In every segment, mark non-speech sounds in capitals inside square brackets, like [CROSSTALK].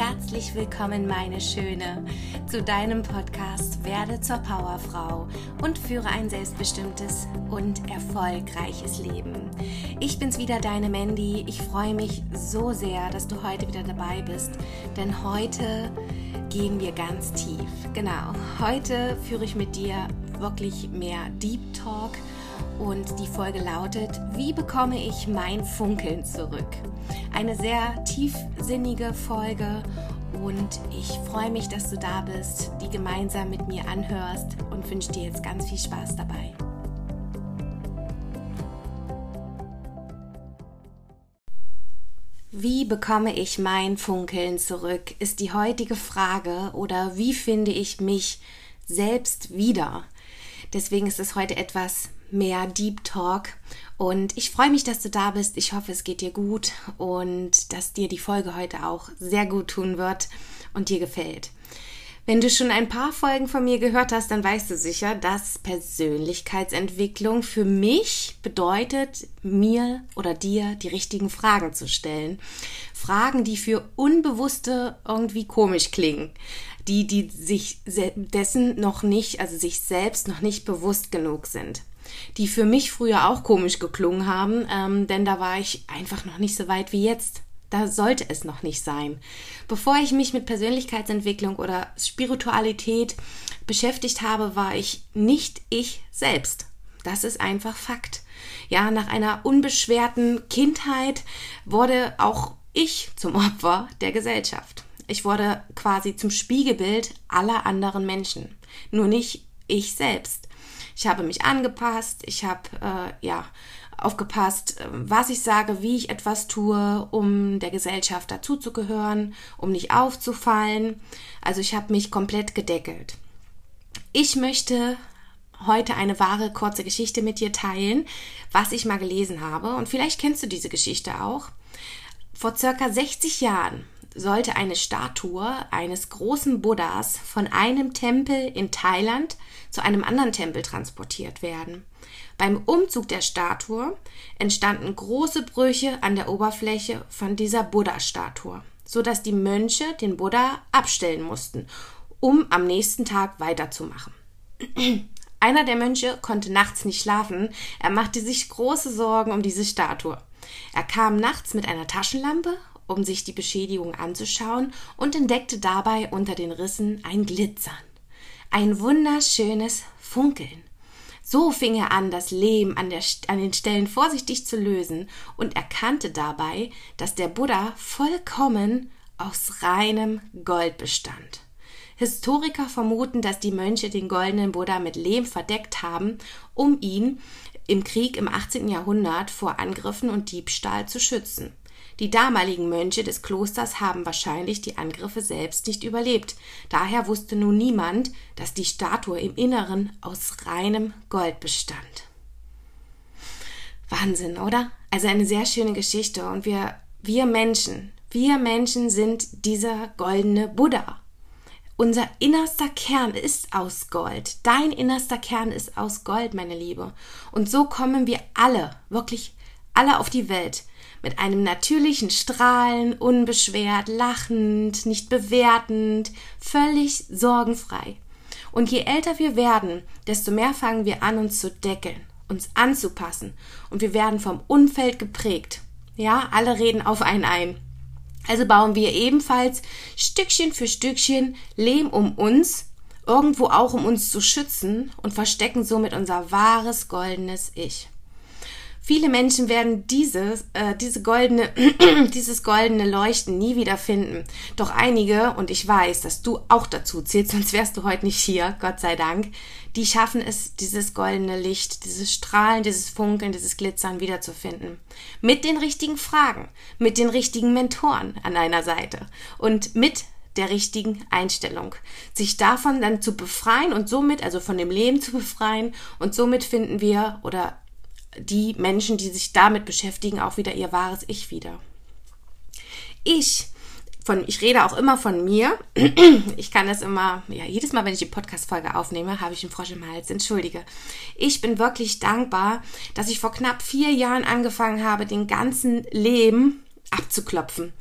herzlich willkommen, meine Schöne, zu deinem Podcast Werde zur Powerfrau und führe ein selbstbestimmtes und erfolgreiches Leben. Ich bin's wieder, deine Mandy. Ich freue mich so sehr, dass du heute wieder dabei bist, denn heute gehen wir ganz tief. Genau, heute führe ich mit dir wirklich mehr Deep Talk und die Folge lautet, wie bekomme ich mein Funkeln zurück? Eine sehr tiefsinnige Folge und ich freue mich, dass du da bist, die gemeinsam mit mir anhörst und wünsche dir jetzt ganz viel Spaß dabei. Wie bekomme ich mein Funkeln zurück, ist die heutige Frage oder wie finde ich mich selbst wieder? Deswegen ist es heute etwas mehr Deep Talk. Und ich freue mich, dass du da bist. Ich hoffe, es geht dir gut und dass dir die Folge heute auch sehr gut tun wird und dir gefällt. Wenn du schon ein paar Folgen von mir gehört hast, dann weißt du sicher, dass Persönlichkeitsentwicklung für mich bedeutet, mir oder dir die richtigen Fragen zu stellen. Fragen, die für Unbewusste irgendwie komisch klingen die, die sich dessen noch nicht, also sich selbst noch nicht bewusst genug sind. Die für mich früher auch komisch geklungen haben, ähm, denn da war ich einfach noch nicht so weit wie jetzt. Da sollte es noch nicht sein. Bevor ich mich mit Persönlichkeitsentwicklung oder Spiritualität beschäftigt habe, war ich nicht ich selbst. Das ist einfach Fakt. Ja, nach einer unbeschwerten Kindheit wurde auch ich zum Opfer der Gesellschaft. Ich wurde quasi zum Spiegelbild aller anderen Menschen, nur nicht ich selbst. Ich habe mich angepasst, ich habe äh, ja aufgepasst, äh, was ich sage, wie ich etwas tue, um der Gesellschaft dazuzugehören, um nicht aufzufallen. Also ich habe mich komplett gedeckelt. Ich möchte heute eine wahre kurze Geschichte mit dir teilen, was ich mal gelesen habe. Und vielleicht kennst du diese Geschichte auch. Vor circa 60 Jahren sollte eine Statue eines großen Buddhas von einem Tempel in Thailand zu einem anderen Tempel transportiert werden. Beim Umzug der Statue entstanden große Brüche an der Oberfläche von dieser Buddha-Statue, so dass die Mönche den Buddha abstellen mussten, um am nächsten Tag weiterzumachen. [CLEARS THROAT] Einer der Mönche konnte nachts nicht schlafen, er machte sich große Sorgen um diese Statue. Er kam nachts mit einer Taschenlampe um sich die Beschädigung anzuschauen und entdeckte dabei unter den Rissen ein Glitzern, ein wunderschönes Funkeln. So fing er an, das Lehm an, der, an den Stellen vorsichtig zu lösen und erkannte dabei, dass der Buddha vollkommen aus reinem Gold bestand. Historiker vermuten, dass die Mönche den goldenen Buddha mit Lehm verdeckt haben, um ihn im Krieg im 18. Jahrhundert vor Angriffen und Diebstahl zu schützen. Die damaligen Mönche des Klosters haben wahrscheinlich die Angriffe selbst nicht überlebt. Daher wusste nun niemand, dass die Statue im Inneren aus reinem Gold bestand. Wahnsinn, oder? Also eine sehr schöne Geschichte und wir, wir Menschen, wir Menschen sind dieser goldene Buddha. Unser innerster Kern ist aus Gold. Dein innerster Kern ist aus Gold, meine Liebe. Und so kommen wir alle, wirklich alle auf die Welt mit einem natürlichen Strahlen, unbeschwert, lachend, nicht bewertend, völlig sorgenfrei. Und je älter wir werden, desto mehr fangen wir an, uns zu deckeln, uns anzupassen. Und wir werden vom Umfeld geprägt. Ja, alle reden auf einen ein. Also bauen wir ebenfalls Stückchen für Stückchen Lehm um uns, irgendwo auch um uns zu schützen und verstecken somit unser wahres goldenes Ich. Viele Menschen werden dieses, äh, diese goldene, [CLEARS THROAT] dieses goldene Leuchten nie wieder finden. Doch einige, und ich weiß, dass du auch dazu zählst, [LAUGHS] sonst wärst du heute nicht hier, Gott sei Dank, die schaffen es, dieses goldene Licht, dieses Strahlen, dieses Funkeln, dieses Glitzern wiederzufinden. Mit den richtigen Fragen, mit den richtigen Mentoren an einer Seite und mit der richtigen Einstellung. Sich davon dann zu befreien und somit, also von dem Leben zu befreien und somit finden wir oder die Menschen, die sich damit beschäftigen, auch wieder ihr wahres Ich wieder. Ich von, ich rede auch immer von mir. [CLEARS THROAT] Ich kann das immer, ja, jedes Mal, wenn ich die Podcast-Folge aufnehme, habe ich einen Frosch im Hals. Entschuldige. Ich bin wirklich dankbar, dass ich vor knapp vier Jahren angefangen habe, den ganzen Leben abzuklopfen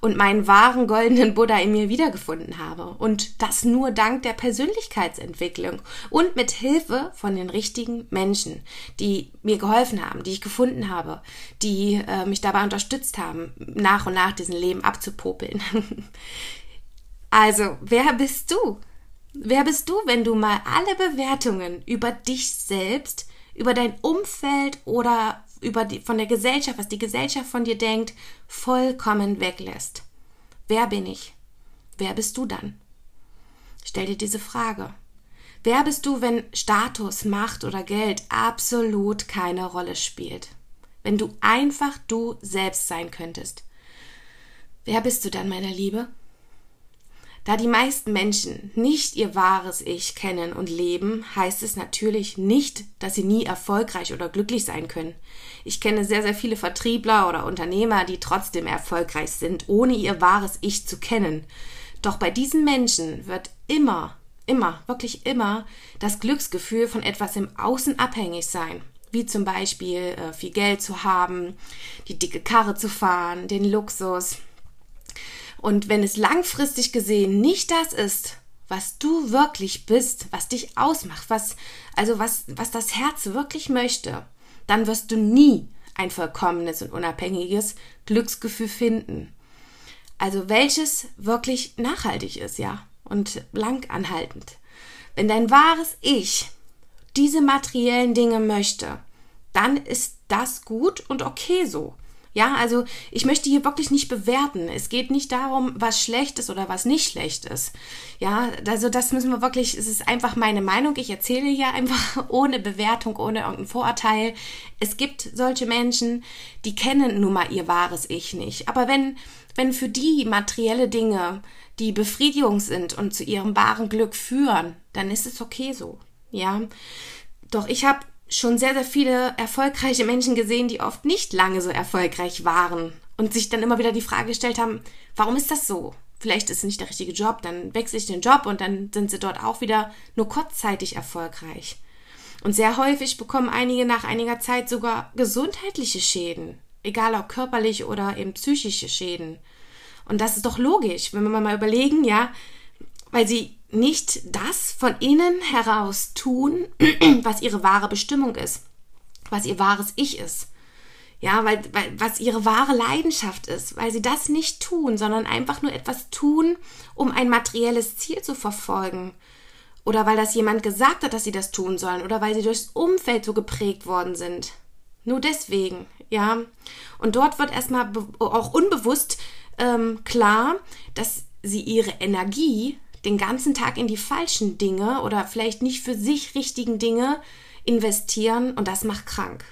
und meinen wahren goldenen Buddha in mir wiedergefunden habe. Und das nur dank der Persönlichkeitsentwicklung und mit Hilfe von den richtigen Menschen, die mir geholfen haben, die ich gefunden habe, die äh, mich dabei unterstützt haben, nach und nach diesen Leben abzupopeln. [LAUGHS] also, wer bist du? Wer bist du, wenn du mal alle Bewertungen über dich selbst, über dein Umfeld oder über die, von der Gesellschaft, was die Gesellschaft von dir denkt, vollkommen weglässt. Wer bin ich? Wer bist du dann? Stell dir diese Frage. Wer bist du, wenn Status, Macht oder Geld absolut keine Rolle spielt? Wenn du einfach du selbst sein könntest. Wer bist du dann, meine Liebe? Da die meisten Menschen nicht ihr wahres Ich kennen und leben, heißt es natürlich nicht, dass sie nie erfolgreich oder glücklich sein können. Ich kenne sehr, sehr viele Vertriebler oder Unternehmer, die trotzdem erfolgreich sind, ohne ihr wahres Ich zu kennen. Doch bei diesen Menschen wird immer, immer, wirklich immer das Glücksgefühl von etwas im Außen abhängig sein wie zum Beispiel äh, viel Geld zu haben, die dicke Karre zu fahren, den Luxus, und wenn es langfristig gesehen nicht das ist, was du wirklich bist, was dich ausmacht, was, also was, was das Herz wirklich möchte, dann wirst du nie ein vollkommenes und unabhängiges Glücksgefühl finden. Also welches wirklich nachhaltig ist, ja, und lang anhaltend. Wenn dein wahres Ich diese materiellen Dinge möchte, dann ist das gut und okay so. Ja, also ich möchte hier wirklich nicht bewerten. Es geht nicht darum, was schlecht ist oder was nicht schlecht ist. Ja, also das müssen wir wirklich, es ist einfach meine Meinung. Ich erzähle hier einfach [LAUGHS] ohne Bewertung, ohne irgendein Vorurteil. Es gibt solche Menschen, die kennen nun mal ihr wahres Ich nicht. Aber wenn, wenn für die materielle Dinge die Befriedigung sind und zu ihrem wahren Glück führen, dann ist es okay so. Ja. Doch ich habe schon sehr, sehr viele erfolgreiche Menschen gesehen, die oft nicht lange so erfolgreich waren und sich dann immer wieder die Frage gestellt haben, warum ist das so? Vielleicht ist es nicht der richtige Job, dann wechsle ich den Job und dann sind sie dort auch wieder nur kurzzeitig erfolgreich. Und sehr häufig bekommen einige nach einiger Zeit sogar gesundheitliche Schäden, egal ob körperlich oder eben psychische Schäden. Und das ist doch logisch, wenn wir mal überlegen, ja, weil sie nicht das von innen heraus tun, [CLEARS THROAT] was ihre wahre Bestimmung ist, was ihr wahres Ich ist. Ja, weil, weil, was ihre wahre Leidenschaft ist, weil sie das nicht tun, sondern einfach nur etwas tun, um ein materielles Ziel zu verfolgen. Oder weil das jemand gesagt hat, dass sie das tun sollen, oder weil sie durchs Umfeld so geprägt worden sind. Nur deswegen, ja. Und dort wird erstmal auch unbewusst ähm, klar, dass sie ihre Energie den ganzen Tag in die falschen Dinge oder vielleicht nicht für sich richtigen Dinge investieren und das macht krank.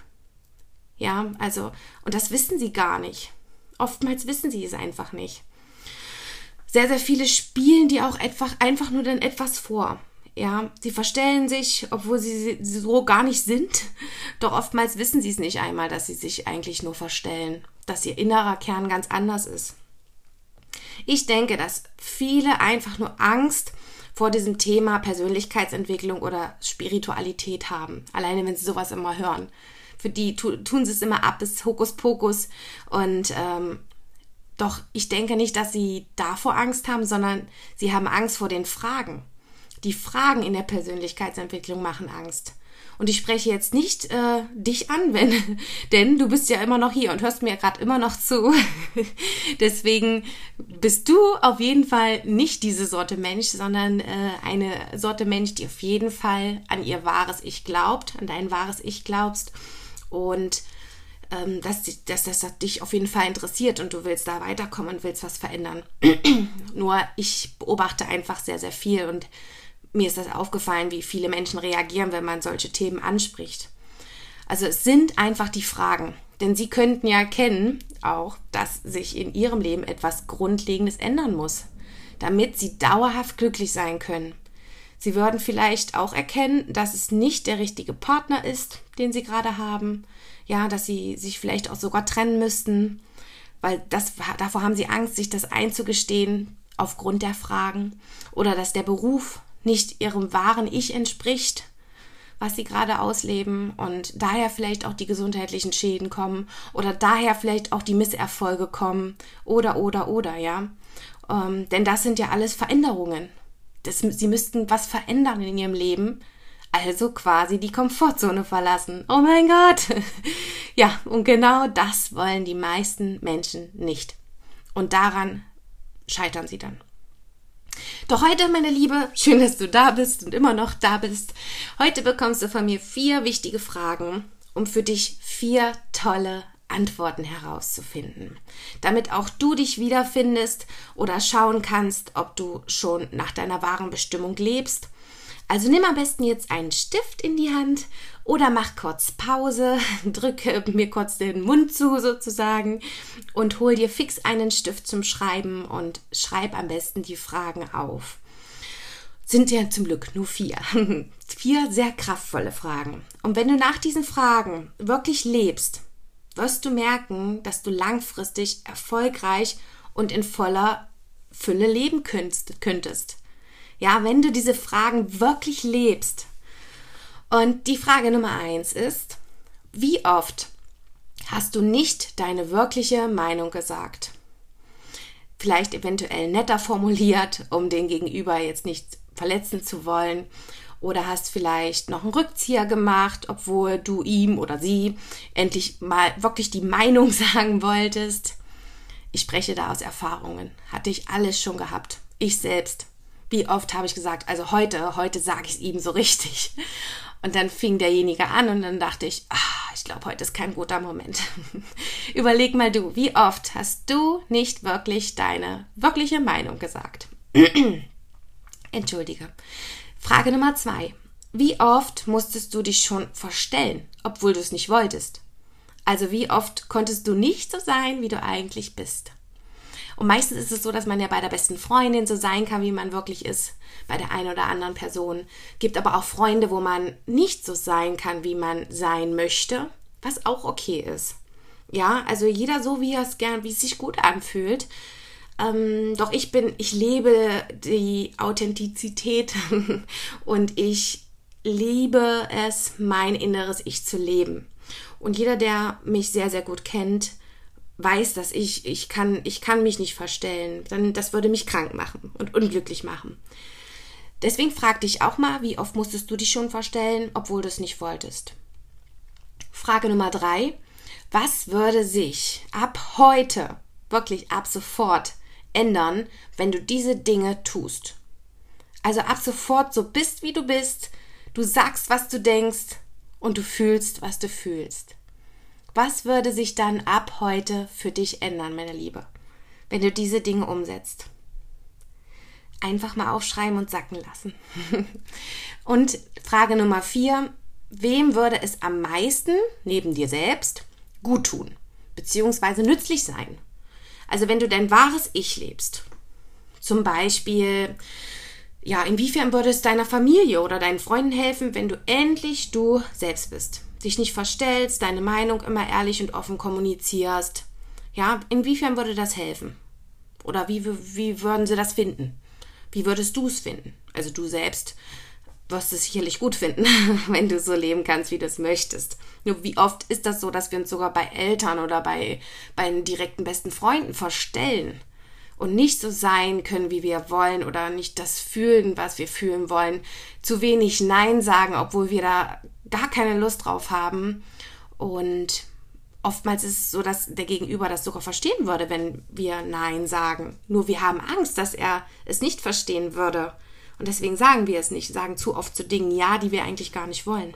Ja, also, und das wissen sie gar nicht. Oftmals wissen sie es einfach nicht. Sehr, sehr viele spielen die auch einfach, einfach nur dann etwas vor. Ja, sie verstellen sich, obwohl sie so gar nicht sind. Doch oftmals wissen sie es nicht einmal, dass sie sich eigentlich nur verstellen, dass ihr innerer Kern ganz anders ist. Ich denke, dass viele einfach nur Angst vor diesem Thema Persönlichkeitsentwicklung oder Spiritualität haben. Alleine, wenn sie sowas immer hören. Für die tu tun sie es immer ab, ist Hokuspokus. Und ähm, doch ich denke nicht, dass sie davor Angst haben, sondern sie haben Angst vor den Fragen. Die Fragen in der Persönlichkeitsentwicklung machen Angst. Und ich spreche jetzt nicht äh, dich an, wenn, [LAUGHS] denn du bist ja immer noch hier und hörst mir gerade immer noch zu. [LAUGHS] Deswegen bist du auf jeden Fall nicht diese Sorte Mensch, sondern äh, eine Sorte Mensch, die auf jeden Fall an ihr wahres Ich glaubt, an dein wahres Ich glaubst und ähm, dass, dass, dass das dich auf jeden Fall interessiert und du willst da weiterkommen und willst was verändern. [CLEARS THROAT] Nur ich beobachte einfach sehr, sehr viel und mir ist das aufgefallen, wie viele Menschen reagieren, wenn man solche Themen anspricht. Also es sind einfach die Fragen. Denn sie könnten ja erkennen auch, dass sich in ihrem Leben etwas Grundlegendes ändern muss, damit sie dauerhaft glücklich sein können. Sie würden vielleicht auch erkennen, dass es nicht der richtige Partner ist, den sie gerade haben. Ja, dass sie sich vielleicht auch sogar trennen müssten, weil das, davor haben sie Angst, sich das einzugestehen aufgrund der Fragen. Oder dass der Beruf nicht ihrem wahren Ich entspricht, was sie gerade ausleben und daher vielleicht auch die gesundheitlichen Schäden kommen oder daher vielleicht auch die Misserfolge kommen oder, oder, oder, ja. Ähm, denn das sind ja alles Veränderungen. Das, sie müssten was verändern in ihrem Leben, also quasi die Komfortzone verlassen. Oh mein Gott! [LAUGHS] ja, und genau das wollen die meisten Menschen nicht. Und daran scheitern sie dann. Doch heute, meine Liebe, schön, dass du da bist und immer noch da bist. Heute bekommst du von mir vier wichtige Fragen, um für dich vier tolle Antworten herauszufinden, damit auch du dich wiederfindest oder schauen kannst, ob du schon nach deiner wahren Bestimmung lebst also nimm am besten jetzt einen Stift in die Hand oder mach kurz Pause, [LAUGHS] drücke mir kurz den Mund zu sozusagen und hol dir fix einen Stift zum Schreiben und schreib am besten die Fragen auf. Sind ja zum Glück nur vier. [LAUGHS] vier sehr kraftvolle Fragen. Und wenn du nach diesen Fragen wirklich lebst, wirst du merken, dass du langfristig erfolgreich und in voller Fülle leben könntest. Ja, wenn du diese Fragen wirklich lebst. Und die Frage Nummer eins ist, wie oft hast du nicht deine wirkliche Meinung gesagt? Vielleicht eventuell netter formuliert, um den Gegenüber jetzt nicht verletzen zu wollen. Oder hast vielleicht noch einen Rückzieher gemacht, obwohl du ihm oder sie endlich mal wirklich die Meinung [LAUGHS] sagen wolltest. Ich spreche da aus Erfahrungen. Hatte ich alles schon gehabt. Ich selbst wie oft habe ich gesagt, also heute, heute sage ich es ihm so richtig. Und dann fing derjenige an und dann dachte ich, ah, ich glaube, heute ist kein guter Moment. [LAUGHS] Überleg mal du, wie oft hast du nicht wirklich deine wirkliche Meinung gesagt? [CLEARS THROAT] Entschuldige. Frage Nummer zwei. Wie oft musstest du dich schon verstellen, obwohl du es nicht wolltest? Also wie oft konntest du nicht so sein, wie du eigentlich bist? Und meistens ist es so, dass man ja bei der besten Freundin so sein kann, wie man wirklich ist, bei der einen oder anderen Person. Gibt aber auch Freunde, wo man nicht so sein kann, wie man sein möchte, was auch okay ist. Ja, also jeder so, wie er es gern, wie es sich gut anfühlt. Ähm, doch ich bin, ich lebe die Authentizität [LAUGHS] und ich liebe es, mein inneres Ich zu leben. Und jeder, der mich sehr, sehr gut kennt, weiß, dass ich, ich kann, ich kann mich nicht verstellen, dann das würde mich krank machen und unglücklich machen. Deswegen frag dich auch mal, wie oft musstest du dich schon verstellen, obwohl du es nicht wolltest. Frage Nummer drei. Was würde sich ab heute, wirklich ab sofort, ändern, wenn du diese Dinge tust? Also ab sofort so bist, wie du bist, du sagst, was du denkst und du fühlst, was du fühlst. Was würde sich dann ab heute für dich ändern, meine Liebe, wenn du diese Dinge umsetzt? Einfach mal aufschreiben und sacken lassen. [LAUGHS] und Frage Nummer vier. Wem würde es am meisten, neben dir selbst, gut tun, beziehungsweise nützlich sein? Also wenn du dein wahres Ich lebst, zum Beispiel, ja, inwiefern würde es deiner Familie oder deinen Freunden helfen, wenn du endlich du selbst bist? Dich nicht verstellst, deine Meinung immer ehrlich und offen kommunizierst. Ja, inwiefern würde das helfen? Oder wie, wie würden sie das finden? Wie würdest du es finden? Also du selbst wirst es sicherlich gut finden, [LAUGHS] wenn du so leben kannst, wie du es möchtest. Nur wie oft ist das so, dass wir uns sogar bei Eltern oder bei, bei direkten besten Freunden verstellen und nicht so sein können, wie wir wollen oder nicht das fühlen, was wir fühlen wollen. Zu wenig Nein sagen, obwohl wir da gar keine Lust drauf haben. Und oftmals ist es so, dass der Gegenüber das sogar verstehen würde, wenn wir Nein sagen. Nur wir haben Angst, dass er es nicht verstehen würde. Und deswegen sagen wir es nicht, sagen zu oft zu Dingen Ja, die wir eigentlich gar nicht wollen.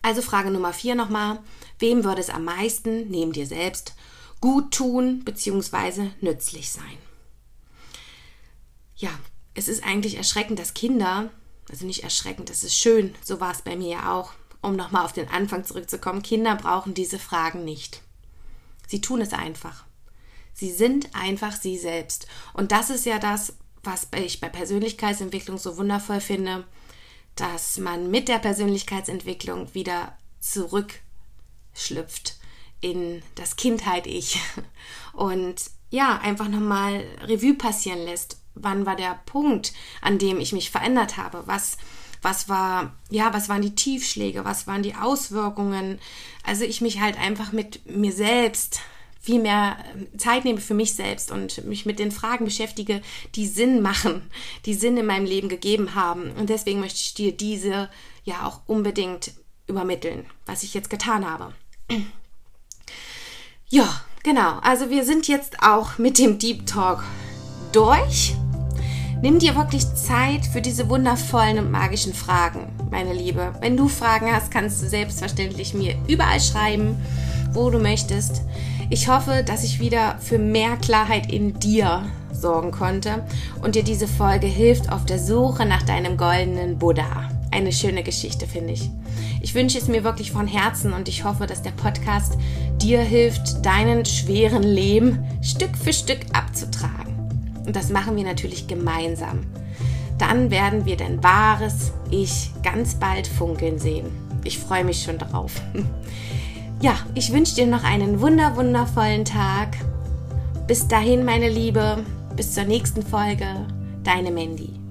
Also Frage Nummer vier nochmal. Wem würde es am meisten, neben dir selbst, gut tun bzw. nützlich sein? Ja, es ist eigentlich erschreckend, dass Kinder also nicht erschreckend, das ist schön, so war es bei mir ja auch. Um nochmal auf den Anfang zurückzukommen, Kinder brauchen diese Fragen nicht. Sie tun es einfach. Sie sind einfach sie selbst. Und das ist ja das, was ich bei Persönlichkeitsentwicklung so wundervoll finde, dass man mit der Persönlichkeitsentwicklung wieder zurückschlüpft in das Kindheit-Ich [LAUGHS] und ja, einfach nochmal Revue passieren lässt wann war der Punkt, an dem ich mich verändert habe? Was, was war, ja, was waren die Tiefschläge, was waren die Auswirkungen. Also ich mich halt einfach mit mir selbst viel mehr ähm, Zeit nehme für mich selbst und mich mit den Fragen beschäftige, die Sinn machen, die Sinn in meinem Leben gegeben haben. Und deswegen möchte ich dir diese ja auch unbedingt übermitteln, was ich jetzt getan habe. Ja, genau. Also wir sind jetzt auch mit dem Deep Talk durch. Nimm dir wirklich Zeit für diese wundervollen und magischen Fragen, meine Liebe. Wenn du Fragen hast, kannst du selbstverständlich mir überall schreiben, wo du möchtest. Ich hoffe, dass ich wieder für mehr Klarheit in dir sorgen konnte und dir diese Folge hilft auf der Suche nach deinem goldenen Buddha. Eine schöne Geschichte, finde ich. Ich wünsche es mir wirklich von Herzen und ich hoffe, dass der Podcast dir hilft, deinen schweren Lehm Stück für Stück abzutragen. Und das machen wir natürlich gemeinsam. Dann werden wir dein wahres Ich ganz bald funkeln sehen. Ich freue mich schon drauf. [LAUGHS] Ja, ich wünsche dir noch einen wunder wundervollen Tag. Bis dahin, meine Liebe. Bis zur nächsten Folge. Deine Mandy.